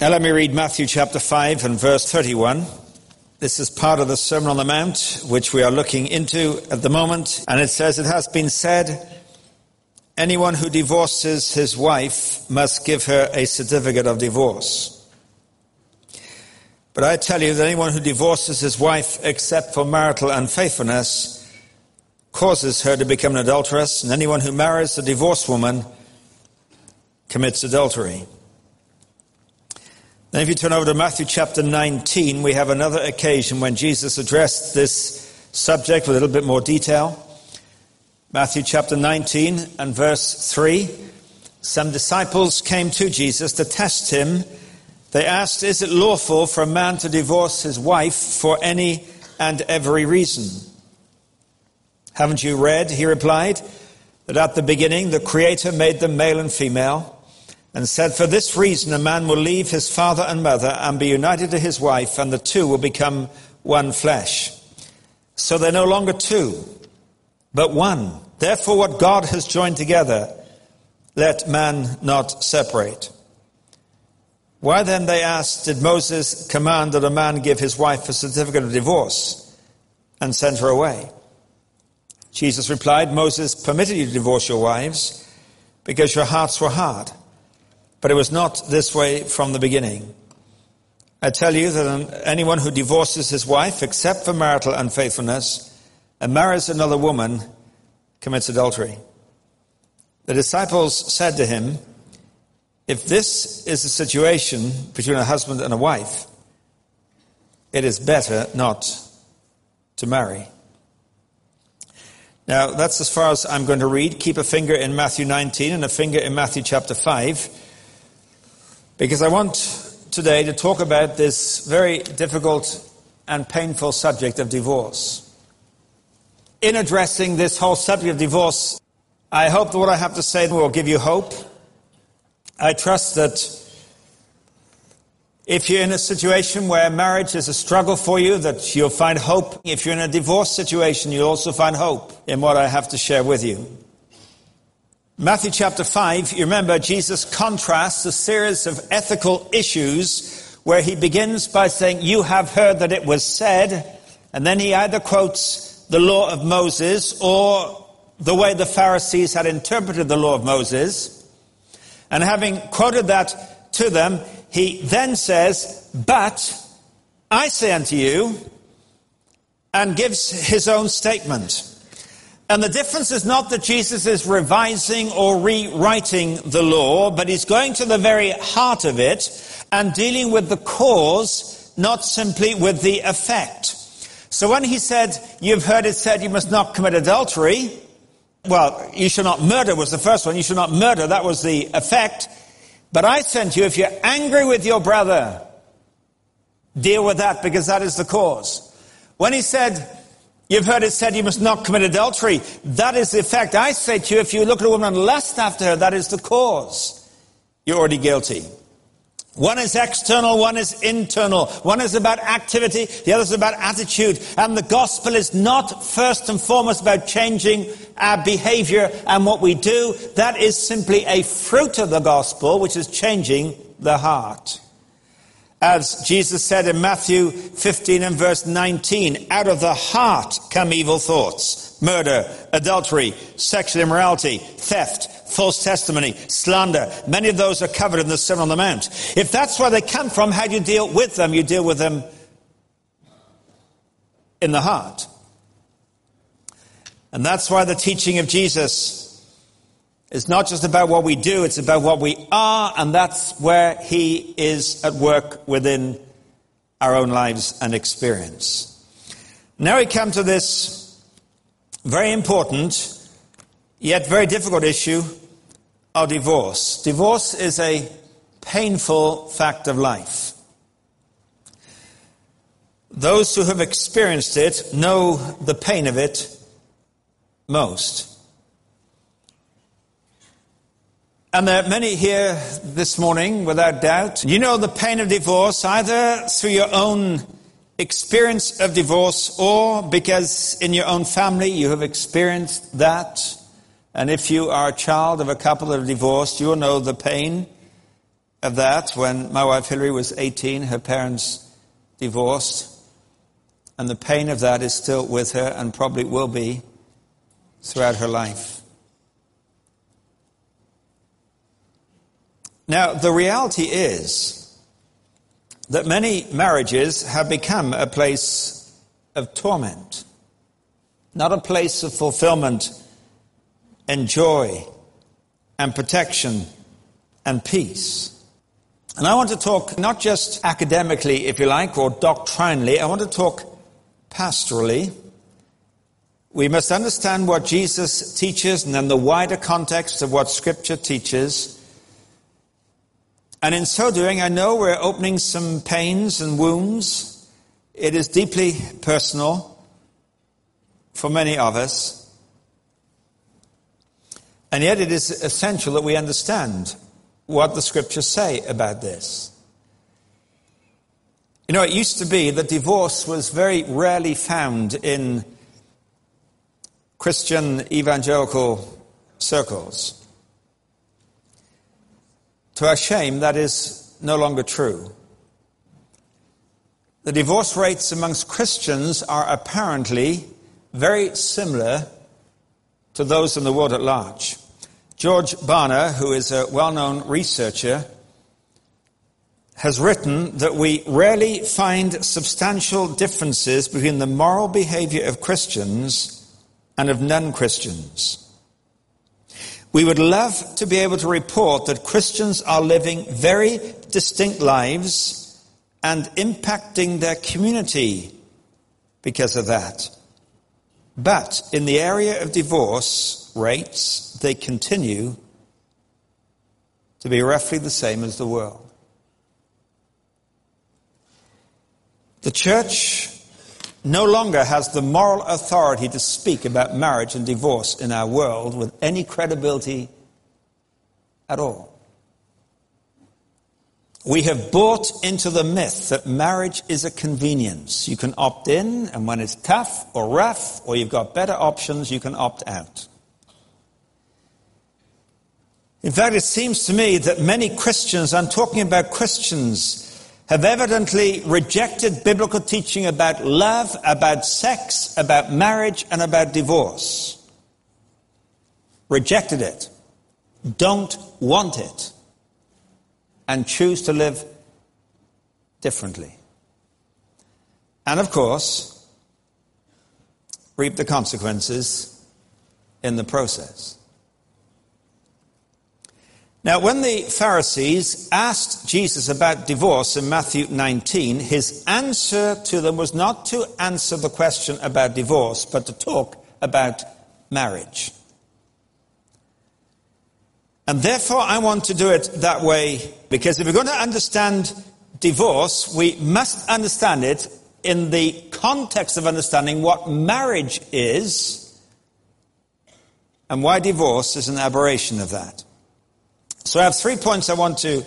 Now let me read Matthew chapter 5 and verse 31. This is part of the Sermon on the Mount, which we are looking into at the moment. And it says, It has been said, anyone who divorces his wife must give her a certificate of divorce. But I tell you that anyone who divorces his wife except for marital unfaithfulness causes her to become an adulteress, and anyone who marries a divorced woman commits adultery. Then, if you turn over to Matthew chapter 19, we have another occasion when Jesus addressed this subject with a little bit more detail. Matthew chapter 19 and verse 3. Some disciples came to Jesus to test him. They asked, Is it lawful for a man to divorce his wife for any and every reason? Haven't you read, he replied, that at the beginning the Creator made them male and female? And said, For this reason, a man will leave his father and mother and be united to his wife, and the two will become one flesh. So they're no longer two, but one. Therefore, what God has joined together, let man not separate. Why then, they asked, did Moses command that a man give his wife a certificate of divorce and send her away? Jesus replied, Moses permitted you to divorce your wives because your hearts were hard. But it was not this way from the beginning. I tell you that anyone who divorces his wife, except for marital unfaithfulness, and marries another woman, commits adultery. The disciples said to him, If this is the situation between a husband and a wife, it is better not to marry. Now, that's as far as I'm going to read. Keep a finger in Matthew 19 and a finger in Matthew chapter 5. Because I want today to talk about this very difficult and painful subject of divorce. In addressing this whole subject of divorce, I hope that what I have to say will give you hope. I trust that if you're in a situation where marriage is a struggle for you, that you'll find hope. If you're in a divorce situation, you'll also find hope in what I have to share with you. Matthew chapter 5, you remember Jesus contrasts a series of ethical issues where he begins by saying, You have heard that it was said, and then he either quotes the law of Moses or the way the Pharisees had interpreted the law of Moses. And having quoted that to them, he then says, But I say unto you, and gives his own statement. And the difference is not that Jesus is revising or rewriting the law, but he's going to the very heart of it and dealing with the cause, not simply with the effect. So when he said, you've heard it said you must not commit adultery, well, you shall not murder was the first one. You shall not murder. That was the effect. But I sent you, if you're angry with your brother, deal with that because that is the cause. When he said, You've heard it said you must not commit adultery. That is the effect. I say to you, if you look at a woman and lust after her, that is the cause. You're already guilty. One is external, one is internal. One is about activity, the other is about attitude. And the gospel is not first and foremost about changing our behavior and what we do. That is simply a fruit of the gospel, which is changing the heart. As Jesus said in Matthew 15 and verse 19, out of the heart come evil thoughts, murder, adultery, sexual immorality, theft, false testimony, slander. Many of those are covered in the Sermon on the Mount. If that's where they come from, how do you deal with them? You deal with them in the heart. And that's why the teaching of Jesus it's not just about what we do, it's about what we are, and that's where He is at work within our own lives and experience. Now we come to this very important, yet very difficult issue of divorce. Divorce is a painful fact of life. Those who have experienced it know the pain of it most. And there are many here this morning, without doubt. You know the pain of divorce either through your own experience of divorce or because in your own family you have experienced that. And if you are a child of a couple that have divorced, you'll know the pain of that when my wife Hillary was 18. Her parents divorced. And the pain of that is still with her and probably will be throughout her life. Now, the reality is that many marriages have become a place of torment, not a place of fulfillment and joy and protection and peace. And I want to talk not just academically, if you like, or doctrinally, I want to talk pastorally. We must understand what Jesus teaches and then the wider context of what Scripture teaches. And in so doing, I know we're opening some pains and wounds. It is deeply personal for many of us. And yet it is essential that we understand what the scriptures say about this. You know, it used to be that divorce was very rarely found in Christian evangelical circles. To our shame, that is no longer true. The divorce rates amongst Christians are apparently very similar to those in the world at large. George Barna, who is a well known researcher, has written that we rarely find substantial differences between the moral behavior of Christians and of non Christians. We would love to be able to report that Christians are living very distinct lives and impacting their community because of that. But in the area of divorce rates, they continue to be roughly the same as the world. The church no longer has the moral authority to speak about marriage and divorce in our world with any credibility at all. We have bought into the myth that marriage is a convenience. You can opt in, and when it's tough or rough, or you've got better options, you can opt out. In fact, it seems to me that many Christians, I'm talking about Christians, have evidently rejected biblical teaching about love, about sex, about marriage, and about divorce. Rejected it. Don't want it. And choose to live differently. And of course, reap the consequences in the process. Now, when the Pharisees asked Jesus about divorce in Matthew 19, his answer to them was not to answer the question about divorce, but to talk about marriage. And therefore, I want to do it that way because if we're going to understand divorce, we must understand it in the context of understanding what marriage is and why divorce is an aberration of that. So I have three points I want to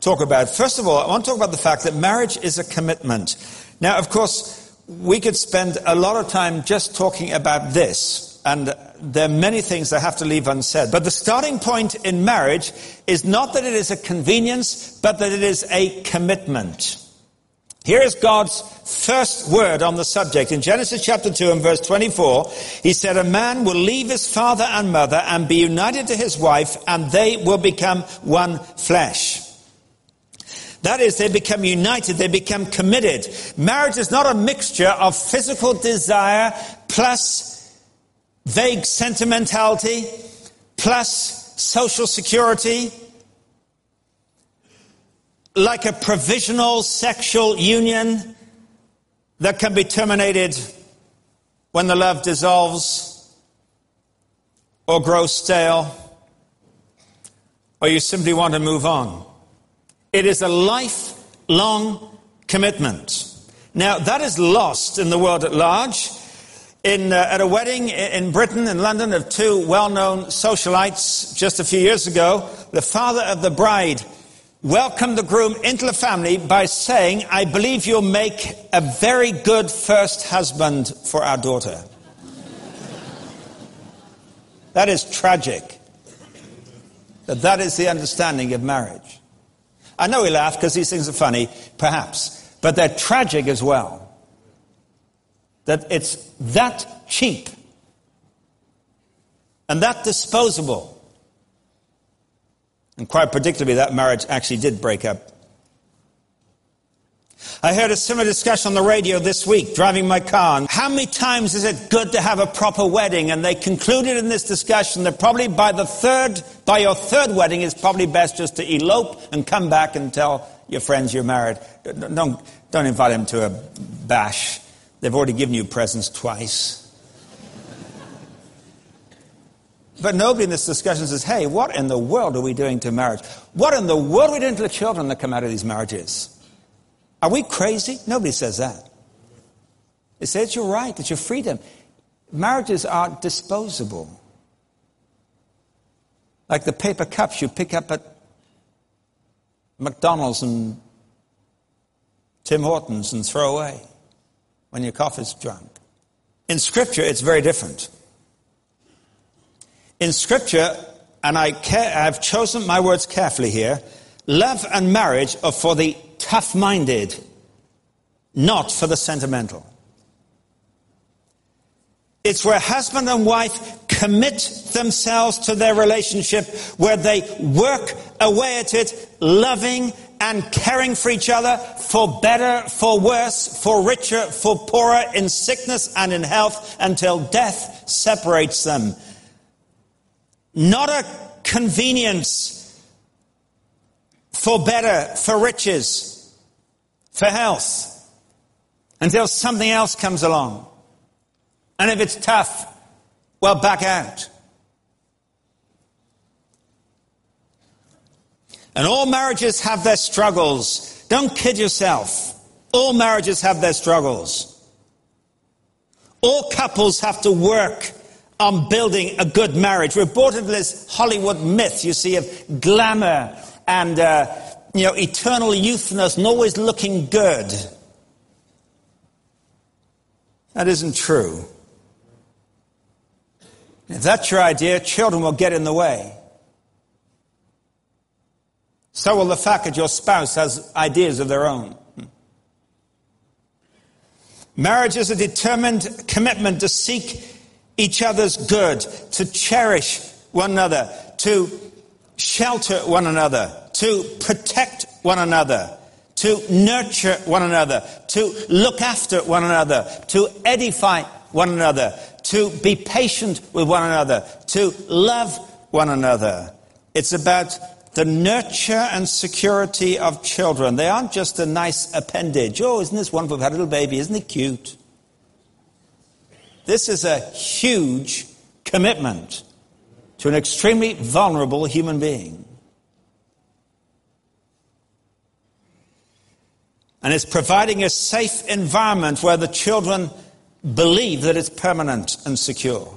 talk about. First of all, I want to talk about the fact that marriage is a commitment. Now, of course, we could spend a lot of time just talking about this, and there are many things I have to leave unsaid. But the starting point in marriage is not that it is a convenience, but that it is a commitment. Here is God's first word on the subject. In Genesis chapter 2 and verse 24, he said, A man will leave his father and mother and be united to his wife, and they will become one flesh. That is, they become united, they become committed. Marriage is not a mixture of physical desire plus vague sentimentality plus social security like a provisional sexual union that can be terminated when the love dissolves or grows stale or you simply want to move on. It is a lifelong commitment. Now, that is lost in the world at large. In, uh, at a wedding in Britain, in London, of two well known socialites just a few years ago, the father of the bride welcome the groom into the family by saying, I believe you'll make a very good first husband for our daughter. that is tragic. That that is the understanding of marriage. I know we laugh because these things are funny, perhaps, but they're tragic as well. That it's that cheap and that disposable. And quite predictably, that marriage actually did break up. I heard a similar discussion on the radio this week, driving my car. How many times is it good to have a proper wedding? And they concluded in this discussion that probably by the third, by your third wedding, it's probably best just to elope and come back and tell your friends you're married. Don't, don't invite them to a bash. They've already given you presents twice. But nobody in this discussion says, hey, what in the world are we doing to marriage? What in the world are we doing to the children that come out of these marriages? Are we crazy? Nobody says that. They say it's your right, it's your freedom. Marriages are disposable. Like the paper cups you pick up at McDonald's and Tim Hortons and throw away when your coffee's drunk. In Scripture, it's very different. In Scripture, and I have chosen my words carefully here, love and marriage are for the tough minded, not for the sentimental. It's where husband and wife commit themselves to their relationship, where they work away at it, loving and caring for each other, for better, for worse, for richer, for poorer, in sickness and in health, until death separates them. Not a convenience for better, for riches, for health, until something else comes along. And if it's tough, well, back out. And all marriages have their struggles. Don't kid yourself. All marriages have their struggles. All couples have to work on building a good marriage. We're brought into this Hollywood myth, you see, of glamour and, uh, you know, eternal youthfulness and always looking good. That isn't true. If that's your idea, children will get in the way. So will the fact that your spouse has ideas of their own. Marriage is a determined commitment to seek each other's good, to cherish one another, to shelter one another, to protect one another, to nurture one another, to look after one another, to edify one another, to be patient with one another, to love one another. It's about the nurture and security of children. They aren't just a nice appendage. Oh, isn't this wonderful? We've had a little baby. Isn't it cute? This is a huge commitment to an extremely vulnerable human being. And it's providing a safe environment where the children believe that it's permanent and secure.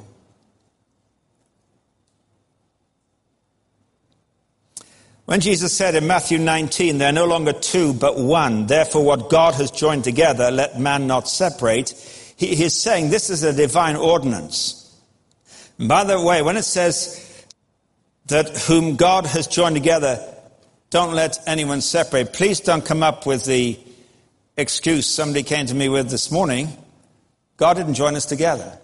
When Jesus said in Matthew 19, There are no longer two but one, therefore what God has joined together, let man not separate, he, he's saying this is a divine ordinance. And by the way, when it says that whom God has joined together, don't let anyone separate, please don't come up with the excuse somebody came to me with this morning. God didn't join us together.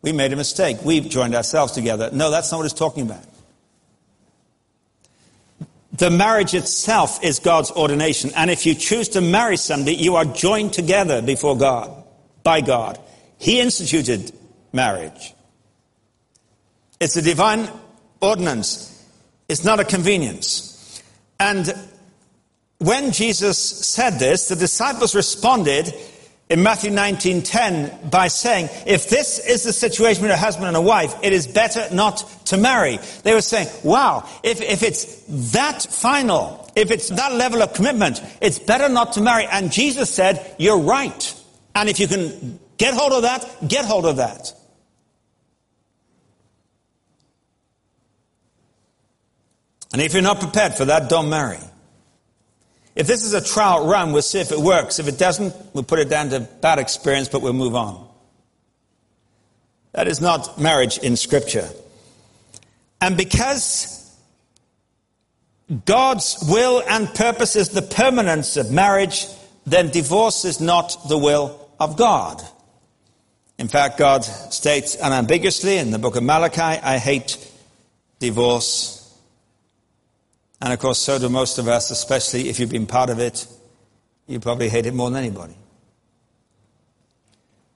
We made a mistake. We've joined ourselves together. No, that's not what it's talking about. The marriage itself is God's ordination. And if you choose to marry somebody, you are joined together before God, by God. He instituted marriage. It's a divine ordinance. It's not a convenience. And when Jesus said this, the disciples responded in Matthew 19:10 by saying, if this is the situation with a husband and a wife, it is better not to marry. They were saying, wow, if, if it's that final, if it's that level of commitment, it's better not to marry. And Jesus said, you're right. And if you can get hold of that, get hold of that. And if you're not prepared for that, don't marry. If this is a trial run, we'll see if it works. If it doesn't, we'll put it down to bad experience, but we'll move on. That is not marriage in Scripture. And because God's will and purpose is the permanence of marriage, then divorce is not the will of God. In fact, God states unambiguously in the book of Malachi, I hate divorce. And of course, so do most of us, especially if you've been part of it. You probably hate it more than anybody.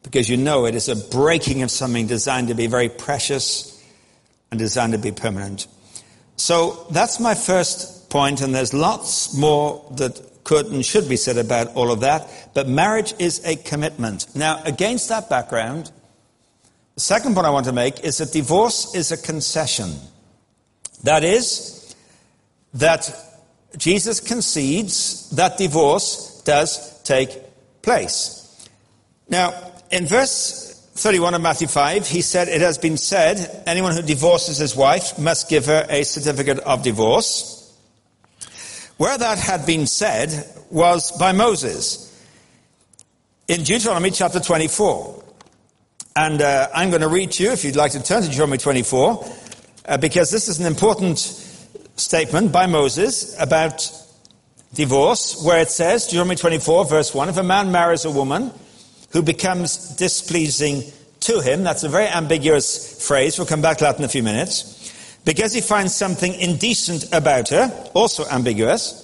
Because you know it is a breaking of something designed to be very precious and designed to be permanent. So that's my first point, and there's lots more that could and should be said about all of that. But marriage is a commitment. Now, against that background, the second point I want to make is that divorce is a concession. That is, that Jesus concedes that divorce does take place. Now, in verse 31 of Matthew 5, he said, It has been said, anyone who divorces his wife must give her a certificate of divorce. Where that had been said was by Moses in Deuteronomy chapter 24. And uh, I'm going to read to you, if you'd like to turn to Deuteronomy 24, uh, because this is an important statement by Moses about divorce, where it says, Deuteronomy 24, verse 1, if a man marries a woman who becomes displeasing to him, that's a very ambiguous phrase, we'll come back to that in a few minutes because he finds something indecent about her, also ambiguous,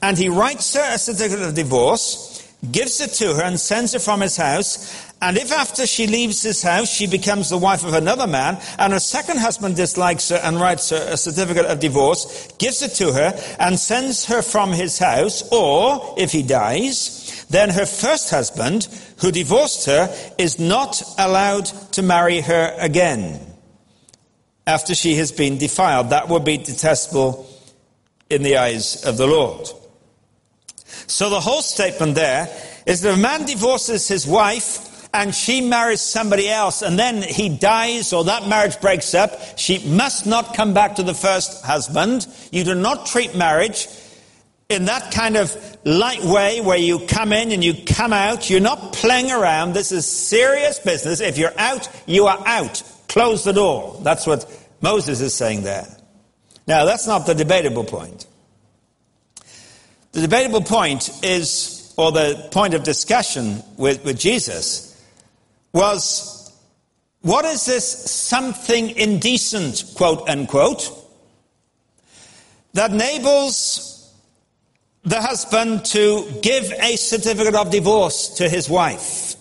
and he writes her a certificate of divorce, gives it to her, and sends her from his house. And if after she leaves his house she becomes the wife of another man, and her second husband dislikes her and writes her a certificate of divorce, gives it to her, and sends her from his house, or if he dies, then her first husband, who divorced her, is not allowed to marry her again after she has been defiled. That would be detestable in the eyes of the Lord. So the whole statement there is that if a man divorces his wife and she marries somebody else and then he dies or that marriage breaks up, she must not come back to the first husband. You do not treat marriage in that kind of light way where you come in and you come out. You're not playing around. This is serious business. If you're out, you are out. Close the door. That's what Moses is saying there. Now, that's not the debatable point. The debatable point is, or the point of discussion with, with Jesus, was what is this something indecent, quote unquote, that enables the husband to give a certificate of divorce to his wife?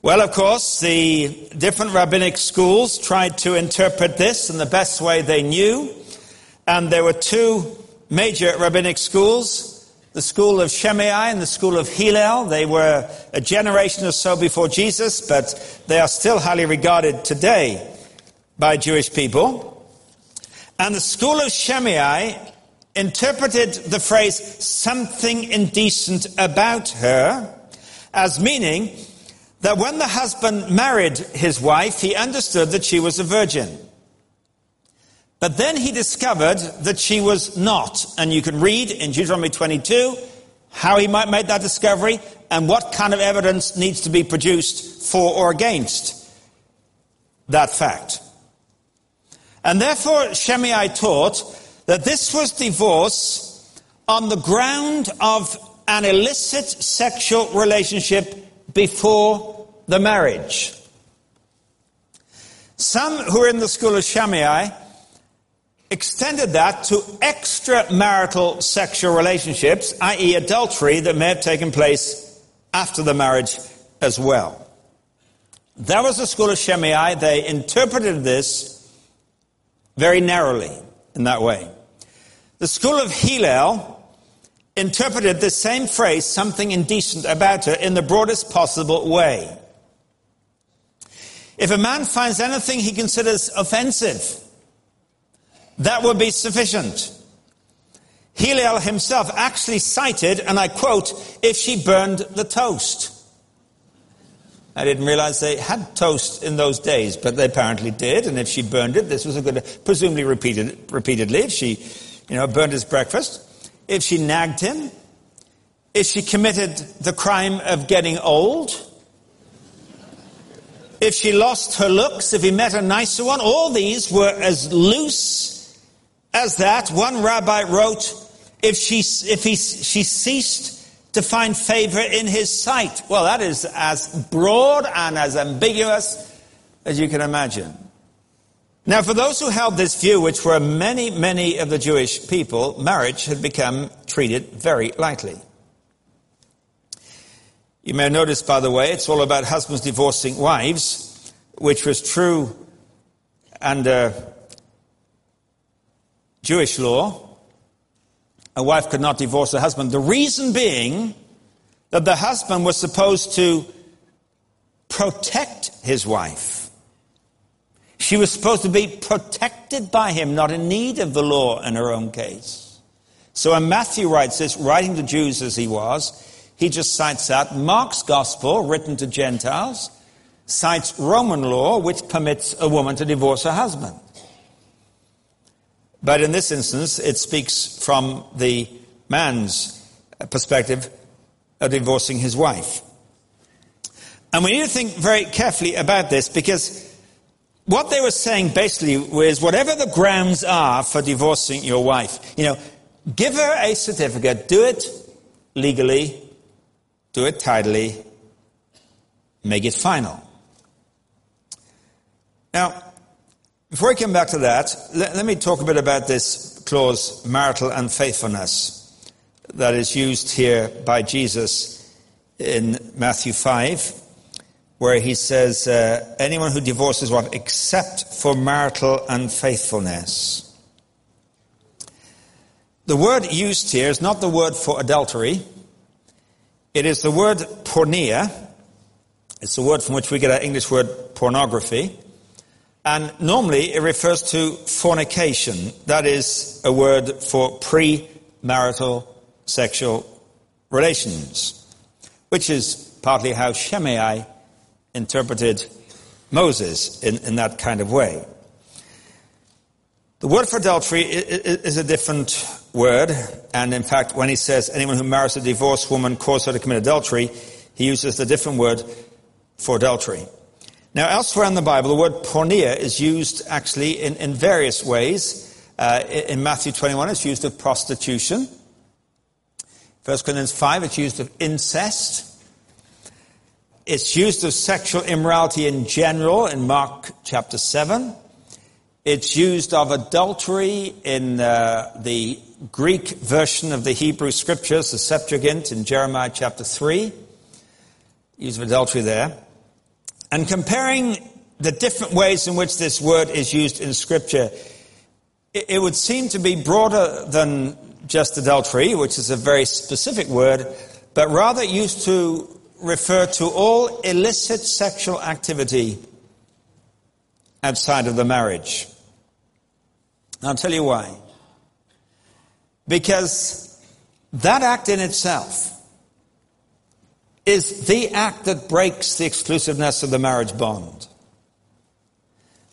Well, of course, the different rabbinic schools tried to interpret this in the best way they knew. And there were two major rabbinic schools the school of Shammai and the school of Hillel. They were a generation or so before Jesus, but they are still highly regarded today by Jewish people. And the school of Shammai interpreted the phrase something indecent about her as meaning that when the husband married his wife, he understood that she was a virgin. But then he discovered that she was not. And you can read in Deuteronomy 22 how he might make that discovery and what kind of evidence needs to be produced for or against that fact. And therefore, Shammai taught that this was divorce on the ground of an illicit sexual relationship before the marriage. Some who are in the school of Shammai extended that to extramarital sexual relationships, i.e., adultery that may have taken place after the marriage as well. That was the school of Shammai. They interpreted this very narrowly in that way. The school of Hillel interpreted the same phrase, something indecent about her, in the broadest possible way. If a man finds anything he considers offensive, that would be sufficient. Hillel himself actually cited, and I quote, if she burned the toast. I didn't realize they had toast in those days, but they apparently did, and if she burned it, this was a good, presumably repeated, repeatedly, if she, you know, burned his breakfast if she nagged him, if she committed the crime of getting old, if she lost her looks, if he met a nicer one, all these were as loose as that, one rabbi wrote, if she, if he, she ceased to find favor in his sight. Well, that is as broad and as ambiguous as you can imagine. Now, for those who held this view, which were many, many of the Jewish people, marriage had become treated very lightly. You may notice, by the way, it's all about husbands divorcing wives, which was true under Jewish law a wife could not divorce her husband. The reason being that the husband was supposed to protect his wife. She was supposed to be protected by him, not in need of the law in her own case. So when Matthew writes this, writing to Jews as he was, he just cites that. Mark's gospel, written to Gentiles, cites Roman law, which permits a woman to divorce her husband. But in this instance, it speaks from the man's perspective of divorcing his wife. And we need to think very carefully about this because what they were saying basically was whatever the grounds are for divorcing your wife, you know, give her a certificate, do it legally, do it tidily, make it final. Now, before I come back to that, let, let me talk a bit about this clause, marital unfaithfulness, that is used here by Jesus in Matthew 5, where he says, uh, anyone who divorces wife except for marital unfaithfulness. The word used here is not the word for adultery. It is the word porneia. It's the word from which we get our English word pornography. And normally it refers to fornication. That is a word for premarital sexual relations, which is partly how Shammai interpreted Moses in, in that kind of way. The word for adultery is a different word, and in fact, when he says anyone who marries a divorced woman causes her to commit adultery, he uses a different word for adultery. Now, elsewhere in the Bible, the word porneia is used actually in, in various ways. Uh, in Matthew 21, it's used of prostitution. 1 Corinthians 5, it's used of incest. It's used of sexual immorality in general in Mark chapter 7. It's used of adultery in uh, the Greek version of the Hebrew scriptures, the Septuagint in Jeremiah chapter 3. Use of adultery there. And comparing the different ways in which this word is used in Scripture, it would seem to be broader than just adultery, which is a very specific word, but rather used to refer to all illicit sexual activity outside of the marriage. I'll tell you why. Because that act in itself is the act that breaks the exclusiveness of the marriage bond.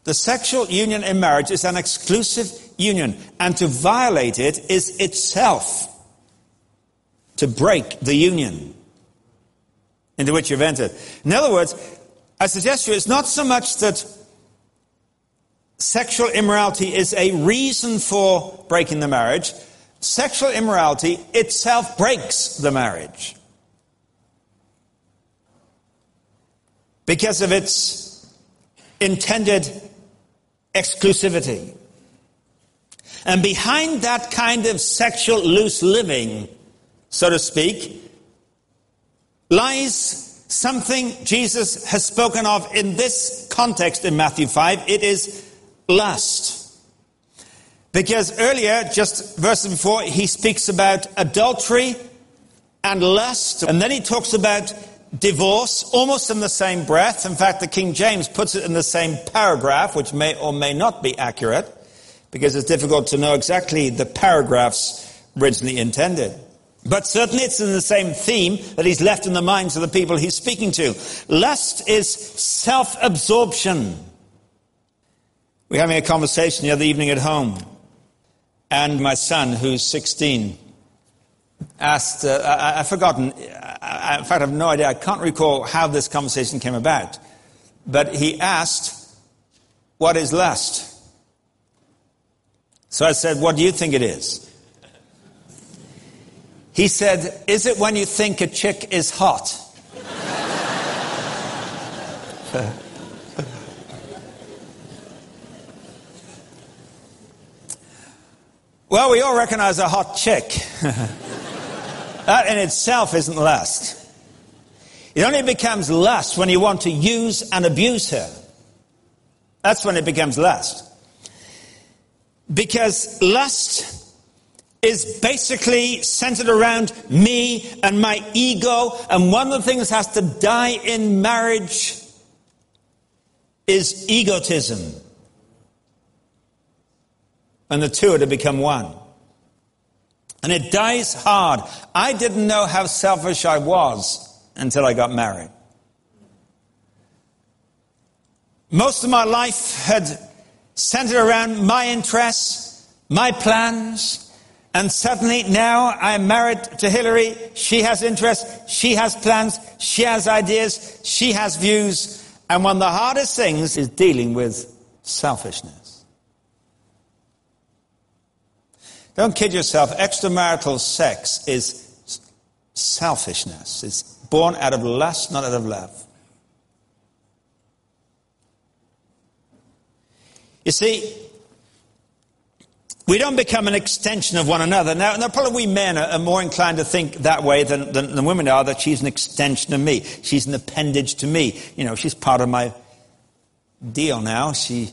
The sexual union in marriage is an exclusive union, and to violate it is itself to break the union into which you've entered. In other words, I suggest to you it's not so much that sexual immorality is a reason for breaking the marriage. Sexual immorality itself breaks the marriage. because of its intended exclusivity. And behind that kind of sexual loose living, so to speak, lies something Jesus has spoken of in this context in Matthew 5. It is lust. Because earlier, just verses before, he speaks about adultery and lust. And then he talks about divorce almost in the same breath. In fact, the King James puts it in the same paragraph, which may or may not be accurate, because it's difficult to know exactly the paragraphs originally intended. But certainly it's in the same theme that he's left in the minds of the people he's speaking to. Lust is self-absorption. We're having a conversation the other evening at home, and my son, who's 16, asked, uh, I, have forgotten, I, in fact, I have no idea, I can't recall how this conversation came about, but he asked, What is lust? So I said, What do you think it is? He said, Is it when you think a chick is hot? well, we all recognize a hot chick. that in itself isn't lust. It only becomes lust when you want to use and abuse her. That's when it becomes lust. Because lust is basically centered around me and my ego, and one of the things has to die in marriage is egotism. And the two are to become one. And it dies hard. I didn't know how selfish I was until I got married. Most of my life had centered around my interests, my plans, and suddenly now I'm married to Hillary. She has interests, she has plans, she has ideas, she has views. And one of the hardest things is dealing with selfishness. Don't kid yourself, extramarital sex is selfishness. It's born out of lust, not out of love. You see, we don't become an extension of one another. Now, now probably we men are, are more inclined to think that way than, than, than, women are, that she's an extension of me. She's an appendage to me. You know, she's part of my deal now. She,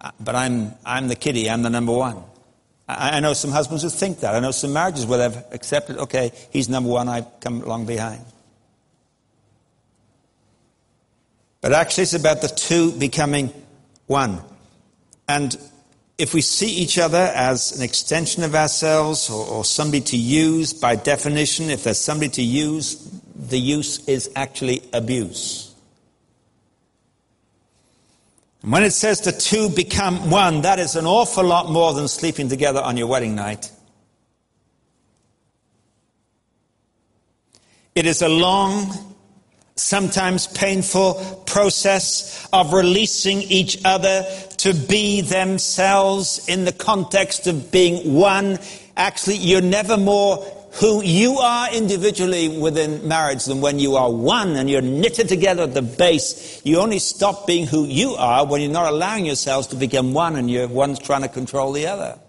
uh, but I'm, I'm the kitty. I'm the number one. I, I know some husbands who think that. I know some marriages where they've accepted, okay, he's number one, I come along behind. But actually, it's about the two becoming one. And if we see each other as an extension of ourselves or, or, somebody to use, by definition, if there's somebody to use, the use is actually abuse. And when it says the two become one, that is an awful lot more than sleeping together on your wedding night. It is a long, sometimes painful process of releasing each other to be themselves in the context of being one. Actually, you're never more who you are individually within marriage than when you are one and you're knitted together at the base. You only stop being who you are when you're not allowing yourselves to become one and you're one's trying to control the other.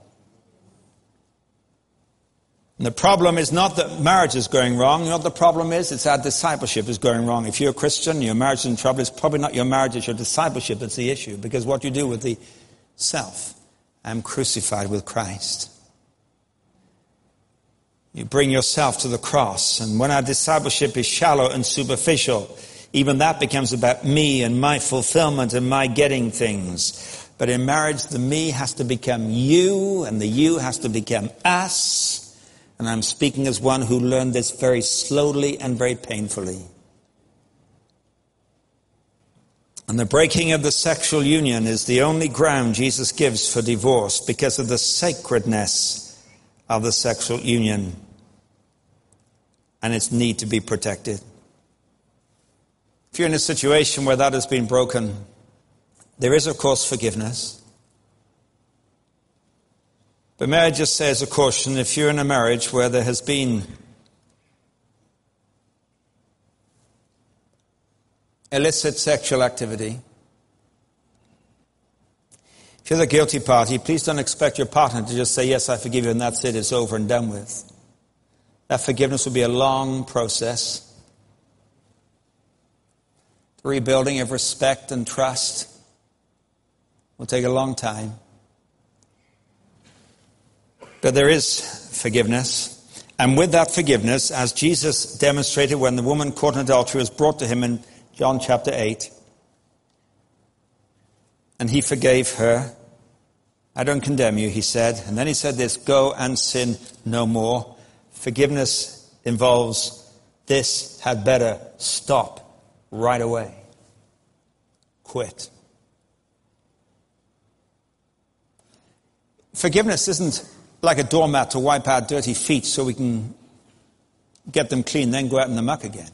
And the problem is not that marriage is going wrong. You know what the problem is? It's our discipleship is going wrong. If you're a Christian, your marriage is in trouble. It's probably not your marriage, it's your discipleship that's the issue. Because what you do with the self, I'm crucified with Christ. You bring yourself to the cross. And when our discipleship is shallow and superficial, even that becomes about me and my fulfillment and my getting things. But in marriage, the me has to become you and the you has to become us. And I'm speaking as one who learned this very slowly and very painfully. And the breaking of the sexual union is the only ground Jesus gives for divorce because of the sacredness of the sexual union and its need to be protected. If you're in a situation where that has been broken, there is, of course, forgiveness. But may I just say as a caution if you're in a marriage where there has been illicit sexual activity, if you're the guilty party, please don't expect your partner to just say, Yes, I forgive you, and that's it, it's over and done with. That forgiveness will be a long process. The rebuilding of respect and trust will take a long time. But there is forgiveness. And with that forgiveness, as Jesus demonstrated when the woman caught in adultery was brought to him in John chapter 8, and he forgave her. I don't condemn you, he said. And then he said this go and sin no more. Forgiveness involves this had better stop right away. Quit. Forgiveness isn't like a doormat to wipe our dirty feet so we can get them clean, then go out in the muck again.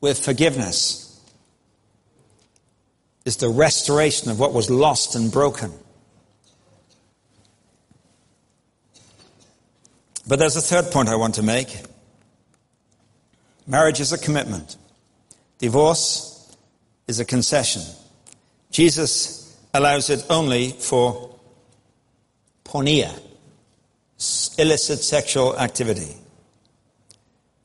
With forgiveness is the restoration of what was lost and broken. But there's a third point I want to make. Marriage is a commitment. Divorce is a concession. Jesus allows it only for porneia, illicit sexual activity.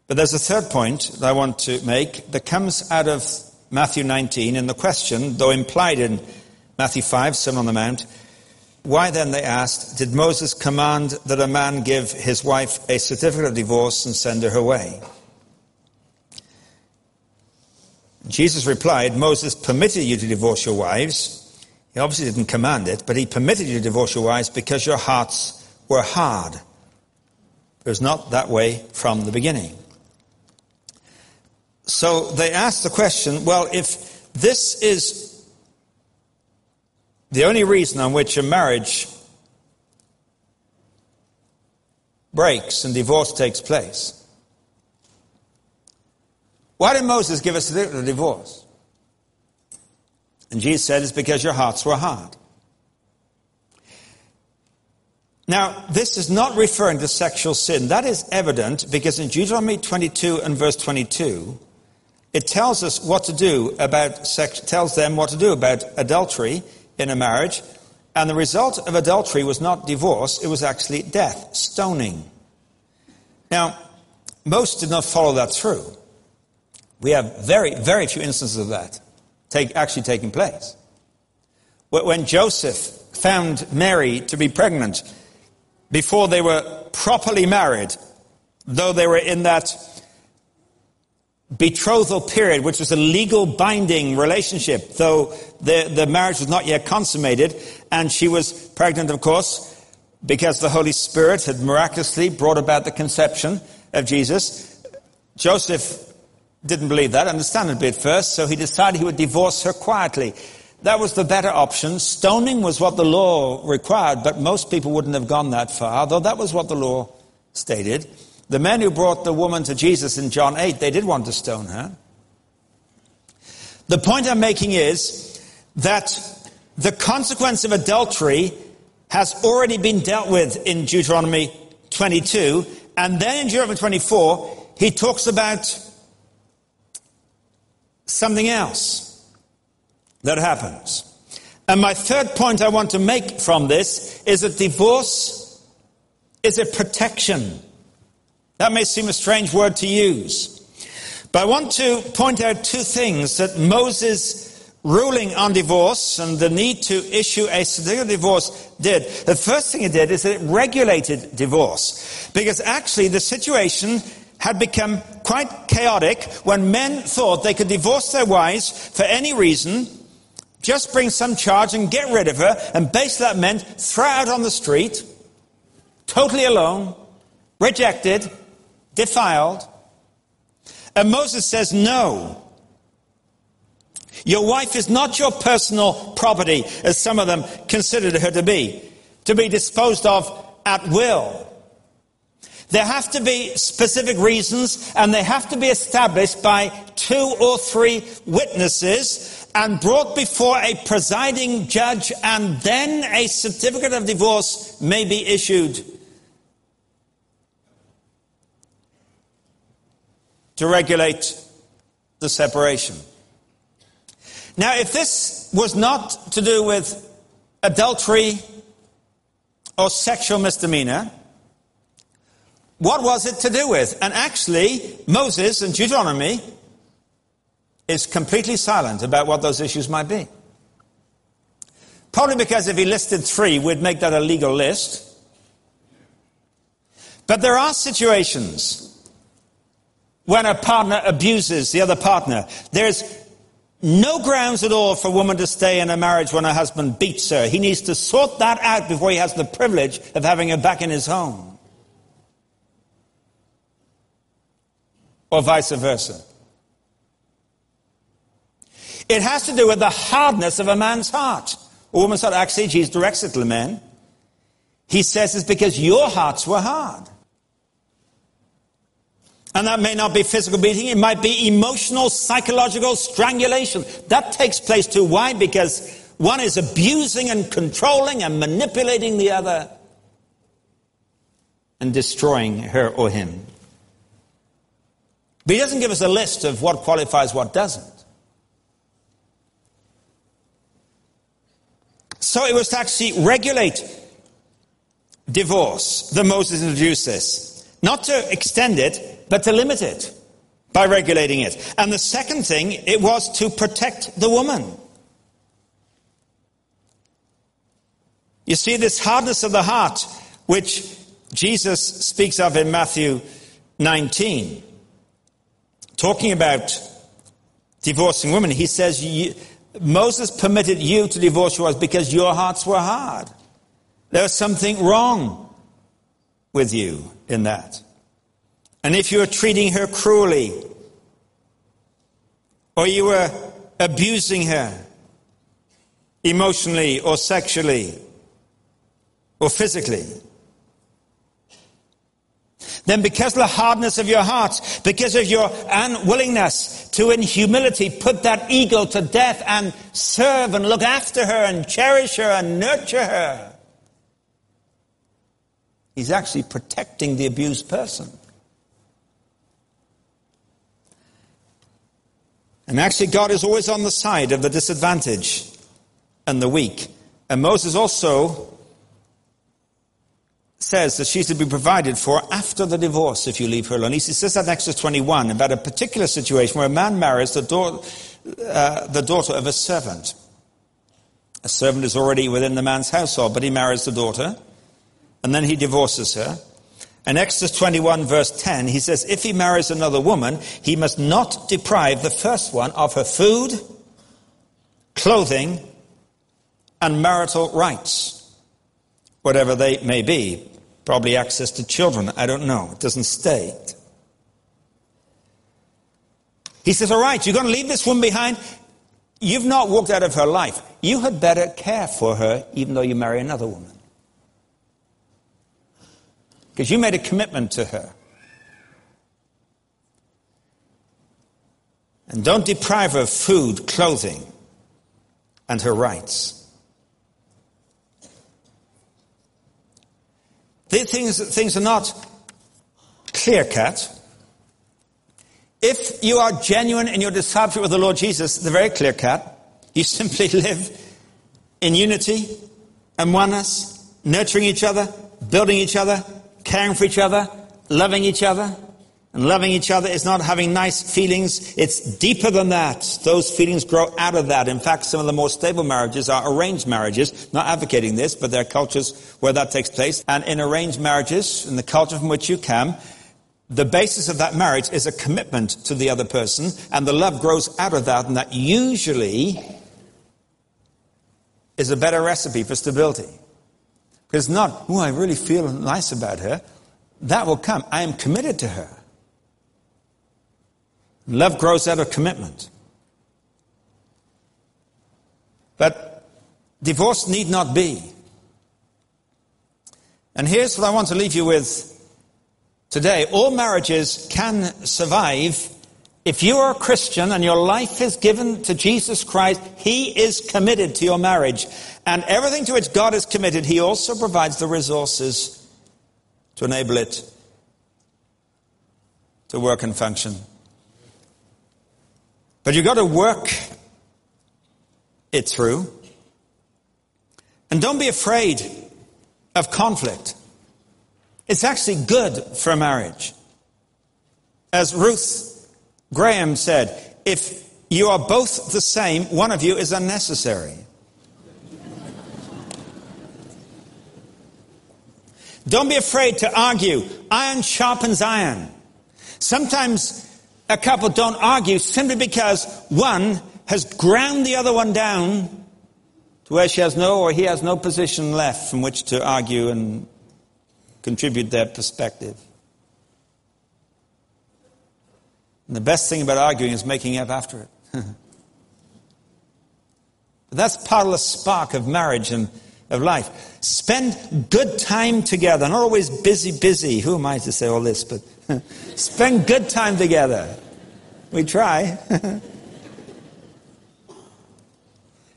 But there's a third point that I want to make that comes out of Matthew 19 in the question, though implied in Matthew 5, Sermon on the Mount. Why then, they asked, did Moses command that a man give his wife a certificate of divorce and send her away? Jesus replied, Moses permitted you to divorce your wives. He obviously didn't command it, but he permitted you to divorce your wives because your hearts were hard. It was not that way from the beginning. So they asked the question well, if this is the only reason on which a marriage breaks and divorce takes place, why did Moses give us a divorce? And Jesus said, It's because your hearts were hard. Now, this is not referring to sexual sin. That is evident because in Deuteronomy 22 and verse 22, it tells us what to do about sex, tells them what to do about adultery in a marriage. And the result of adultery was not divorce, it was actually death, stoning. Now, most did not follow that through. We have very, very few instances of that take, actually taking place. When Joseph found Mary to be pregnant before they were properly married, though they were in that betrothal period, which was a legal binding relationship, though the, the marriage was not yet consummated, and she was pregnant, of course, because the Holy Spirit had miraculously brought about the conception of Jesus. Joseph didn't believe that, understandably at first, so he decided he would divorce her quietly. That was the better option. Stoning was what the law required, but most people wouldn't have gone that far, though that was what the law stated. The men who brought the woman to Jesus in John 8, they did want to stone her. The point I'm making is that the consequence of adultery has already been dealt with in Deuteronomy 22, and then in Deuteronomy 24, he talks about something else that happens. And my third point I want to make from this is that divorce is a protection. That may seem a strange word to use. But I want to point out two things that Moses ruling on divorce and the need to issue a certificate of divorce did. The first thing it did is that it regulated divorce. Because actually the situation had become quite chaotic when men thought they could divorce their wives for any reason, just bring some charge and get rid of her, and basically that meant throw out on the street, totally alone, rejected, defiled. And Moses says, no. Your wife is not your personal property, as some of them considered her to be, to be disposed of at will. There have to be specific reasons and they have to be established by two or three witnesses and brought before a presiding judge and then a certificate of divorce may be issued to regulate the separation. Now, if this was not to do with adultery or sexual misdemeanor, what was it to do with? And actually, Moses and Deuteronomy is completely silent about what those issues might be. Probably because if he listed three, we'd make that a legal list. But there are situations when a partner abuses the other partner. There's no grounds at all for a woman to stay in a marriage when her husband beats her. He needs to sort that out before he has the privilege of having her back in his home. Or vice versa. It has to do with the hardness of a man's heart. A woman's heart, actually, Jesus directs it to the men. He says it's because your hearts were hard. And that may not be physical beating, it might be emotional, psychological strangulation. That takes place too. Why? Because one is abusing and controlling and manipulating the other. and destroying her or him. But he doesn't give us a list of what qualifies, what doesn't. So it was to actually regulate divorce that Moses introduced this. Not to extend it, but to limit it by regulating it. And the second thing, it was to protect the woman. You see, this hardness of the heart, which Jesus speaks of in Matthew 19, talking about divorcing women, he says, Moses permitted you to divorce your yours because your hearts were hard. There was something wrong with you in that. And if you were treating her cruelly, or you were abusing her emotionally or sexually or physically, then because of the hardness of your heart, because of your unwillingness to in humility put that ego to death and serve and look after her and cherish her and nurture her, he's actually protecting the abused person. And actually, God is always on the side of the disadvantaged and the weak. And Moses also says that she's to be provided for after the divorce if you leave her alone. He says that in Exodus 21 about a particular situation where a man marries the, daughter, uh, the daughter of a servant. A servant is already within the man's household, but he marries the daughter, and then he divorces her. In Exodus 21 verse 10, he says, if he marries another woman, he must not deprive the first one of her food, clothing, and marital rights, whatever they may be. Probably access to children. I don't know. It doesn't state. He says, all right, you're going to leave this woman behind. You've not walked out of her life. You had better care for her even though you marry another woman. Because you made a commitment to her. And don't deprive her of food, clothing, and her rights. These things, things are not clear cut. If you are genuine in your discipleship with the Lord Jesus, they're very clear cut. You simply live in unity and oneness, nurturing each other, building each other, caring for each other, loving each other. And loving each other is not having nice feelings. It's deeper than that. Those feelings grow out of that. In fact, some of the more stable marriages are arranged marriages. Not advocating this, but there are cultures where that takes place. And in arranged marriages, in the culture from which you come, the basis of that marriage is a commitment to the other person, and the love grows out of that, and that usually is a better recipe for stability. Because not, oh, I really feel nice about her. That will come. I am committed to her. Love grows out of commitment. But divorce need not be. And here's what I want to leave you with today. All marriages can survive if you are a Christian and your life is given to Jesus Christ, He is committed to your marriage. And everything to which God is committed, He also provides the resources to enable it to work and function. But you've got to work it through. And don't be afraid of conflict. It's actually good for a marriage. As Ruth Graham said, if you are both the same, one of you is unnecessary. Don't be afraid to argue. Iron sharpens iron. Sometimes a couple don't argue simply because one has ground the other one down to where she has no or he has no position left from which to argue and contribute their perspective. And the best thing about arguing is making up after it. that's part of the spark of marriage and of life. Spend good time together, not always busy, busy. Who am I to say all this? But spend good time together. We try.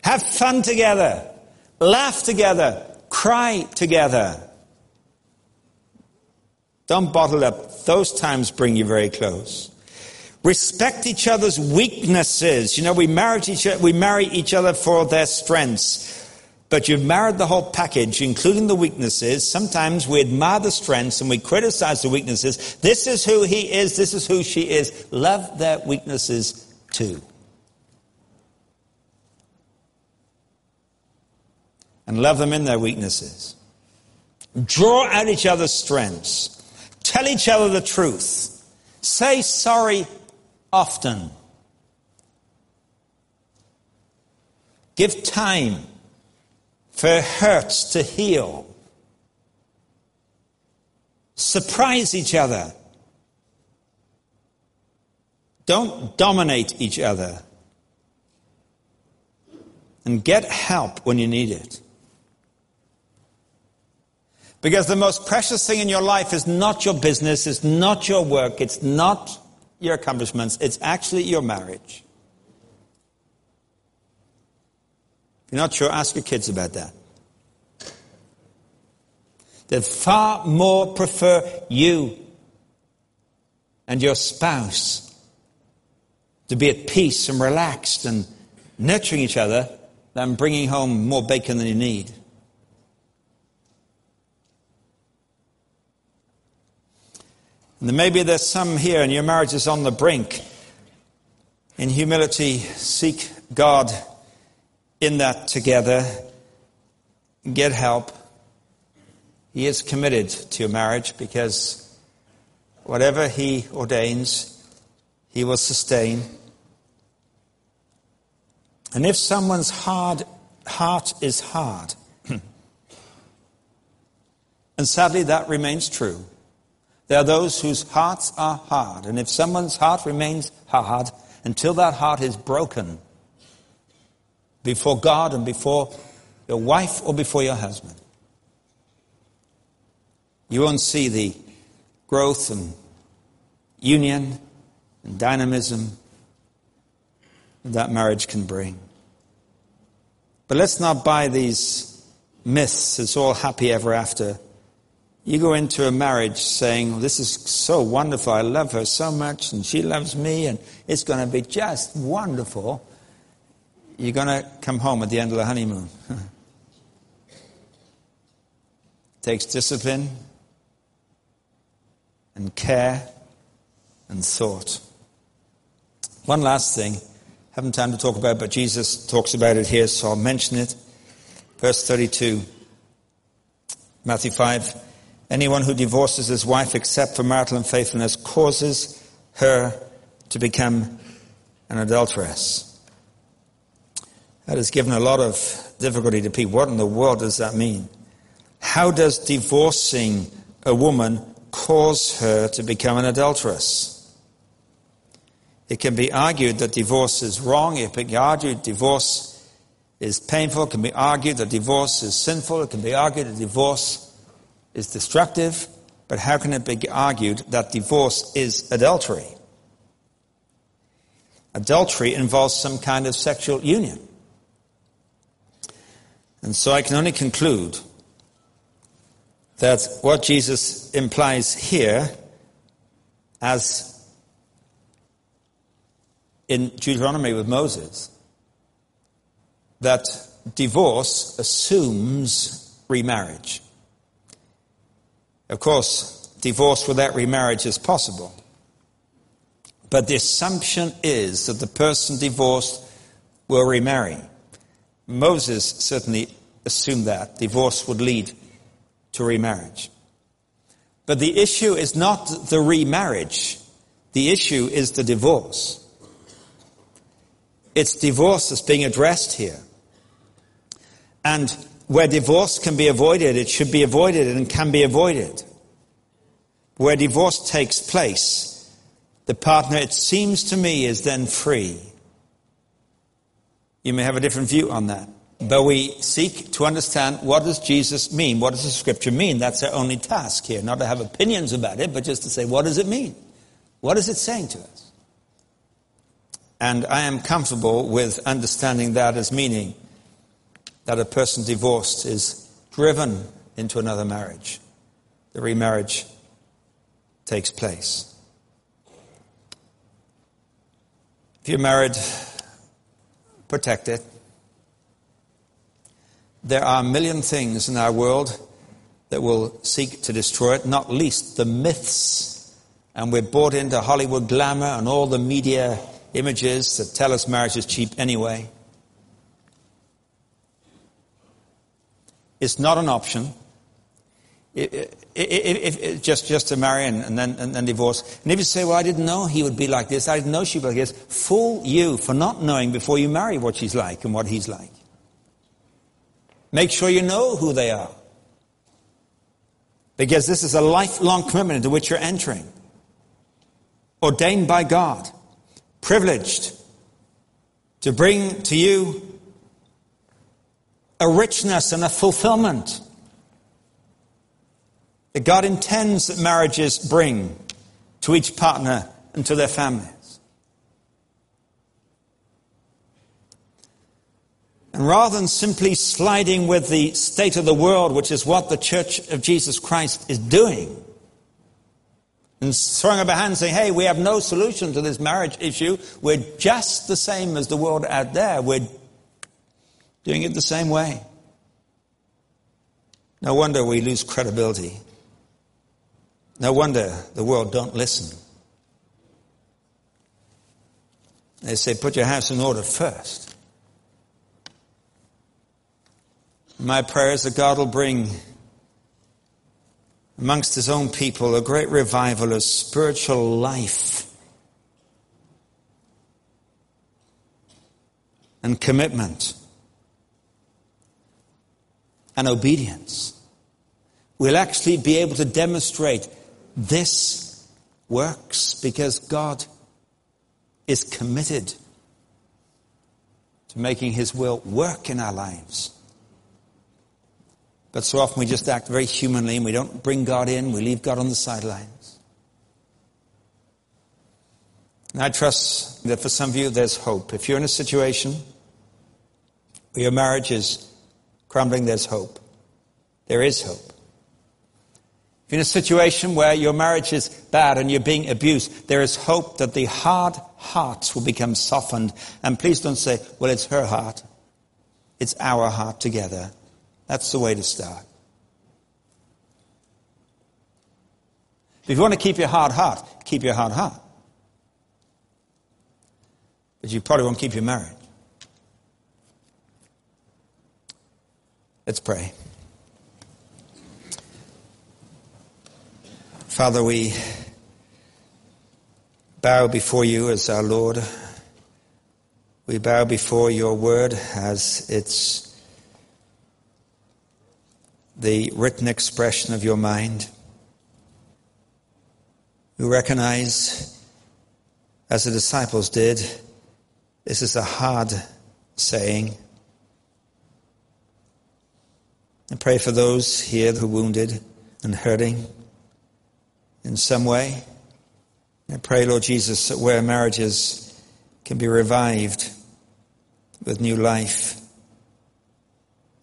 Have fun together. Laugh together. Cry together. Don't bottle up. Those times bring you very close. Respect each other's weaknesses. You know, we marry each other, we marry each other for their strengths. But you've married the whole package, including the weaknesses. Sometimes we admire the strengths and we criticize the weaknesses. This is who he is. This is who she is. Love their weaknesses too. And love them in their weaknesses. Draw out each other's strengths. Tell each other the truth. Say sorry often. Give time for hurts to heal. Surprise each other. Don't dominate each other. And get help when you need it. Because the most precious thing in your life is not your business, it's not your work, it's not your accomplishments, it's actually your marriage. If you're not sure, ask your kids about that. They far more prefer you and your spouse to be at peace and relaxed and nurturing each other than bringing home more bacon than you need. And maybe there's some here and your marriage is on the brink. In humility, seek God in that together. Get help. He is committed to your marriage because whatever He ordains, He will sustain. And if someone's hard, heart is hard, and sadly that remains true, there are those whose hearts are hard. And if someone's heart remains hard until that heart is broken before God and before your wife or before your husband, you won't see the growth and union and dynamism that marriage can bring. But let's not buy these myths. It's all happy ever after. You go into a marriage saying, oh, This is so wonderful. I love her so much, and she loves me, and it's going to be just wonderful. You're going to come home at the end of the honeymoon. takes discipline and care and thought. One last thing, haven't time to talk about, but Jesus talks about it here, so I'll mention it. Verse 32, Matthew 5. Anyone who divorces his wife except for marital unfaithfulness causes her to become an adulteress. That has given a lot of difficulty to people. What in the world does that mean? How does divorcing a woman cause her to become an adulteress? It can be argued that divorce is wrong. It can be argued divorce is painful. It can be argued that divorce is sinful. It can be argued that divorce is destructive, but how can it be argued that divorce is adultery? Adultery involves some kind of sexual union. And so I can only conclude that what Jesus implies here, as in Deuteronomy with Moses, that divorce assumes remarriage. Of course, divorce without remarriage is possible. But the assumption is that the person divorced will remarry. Moses certainly assumed that divorce would lead to remarriage. But the issue is not the remarriage. The issue is the divorce. It's divorce that's being addressed here. And where divorce can be avoided, it should be avoided and can be avoided. Where divorce takes place, the partner, it seems to me, is then free. You may have a different view on that. But we seek to understand what does Jesus mean? What does the scripture mean? That's our only task here. Not to have opinions about it, but just to say, what does it mean? What is it saying to us? And I am comfortable with understanding that as meaning that a person divorced is driven into another marriage. The remarriage takes place. If you're married, protect it. There are a million things in our world that will seek to destroy it, not least the myths. And we're bought into Hollywood glamour and all the media images that tell us marriage is cheap anyway. It's not an option. If, if, if, just, just to marry and, and, then, and then divorce. And if you say, well, I didn't know he would be like this, I didn't know she'd be like this, fool you for not knowing before you marry what she's like and what he's like. Make sure you know who they are. Because this is a lifelong commitment into which you're entering. Ordained by God. Privileged to bring to you a richness and a fulfillment that God intends that marriages bring to each partner and to their families. And rather than simply sliding with the state of the world, which is what the Church of Jesus Christ is doing, and throwing up a hand saying, hey, we have no solution to this marriage issue, we're just the same as the world out there, we're doing it the same way. No wonder we lose credibility. No wonder the world don't listen. They say, put your house in order first. My prayer is that God will bring amongst his own people a great revival of spiritual life and commitment and obedience. We'll actually be able to demonstrate this works because God is committed to making his will work in our lives. But so often we just act very humanly and we don't bring God in, we leave God on the sidelines. And I trust that for some of you there's hope. If you're in a situation where your marriage is crumbling, there's hope. There is hope. If you're in a situation where your marriage is bad and you're being abused, there is hope that the hard hearts will become softened. And please don't say, well, it's her heart. It's our heart together. That's the way to start. If you want to keep your hard heart, keep your hard heart. But you probably won't keep your marriage. Let's pray. Father, we bow before you as our Lord. We bow before your word as it's the written expression of your mind. We recognize, as the disciples did, this is a hard saying. And pray for those here who are wounded and hurting in some way. I pray, Lord Jesus, that where marriages can be revived with new life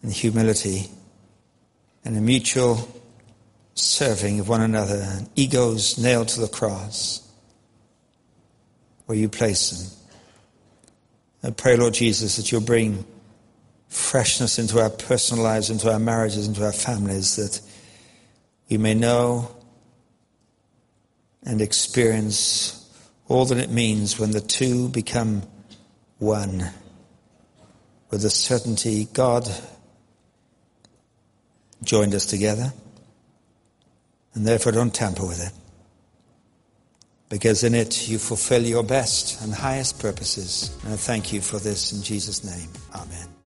and humility and a mutual serving of one another, and egos nailed to the cross where you place them. I pray, Lord Jesus, that you'll bring freshness into our personal lives, into our marriages, into our families, that we may know and experience all that it means when the two become one with the certainty God joined us together. And therefore don't tamper with it. Because in it you fulfill your best and highest purposes. And I thank you for this in Jesus' name. Amen.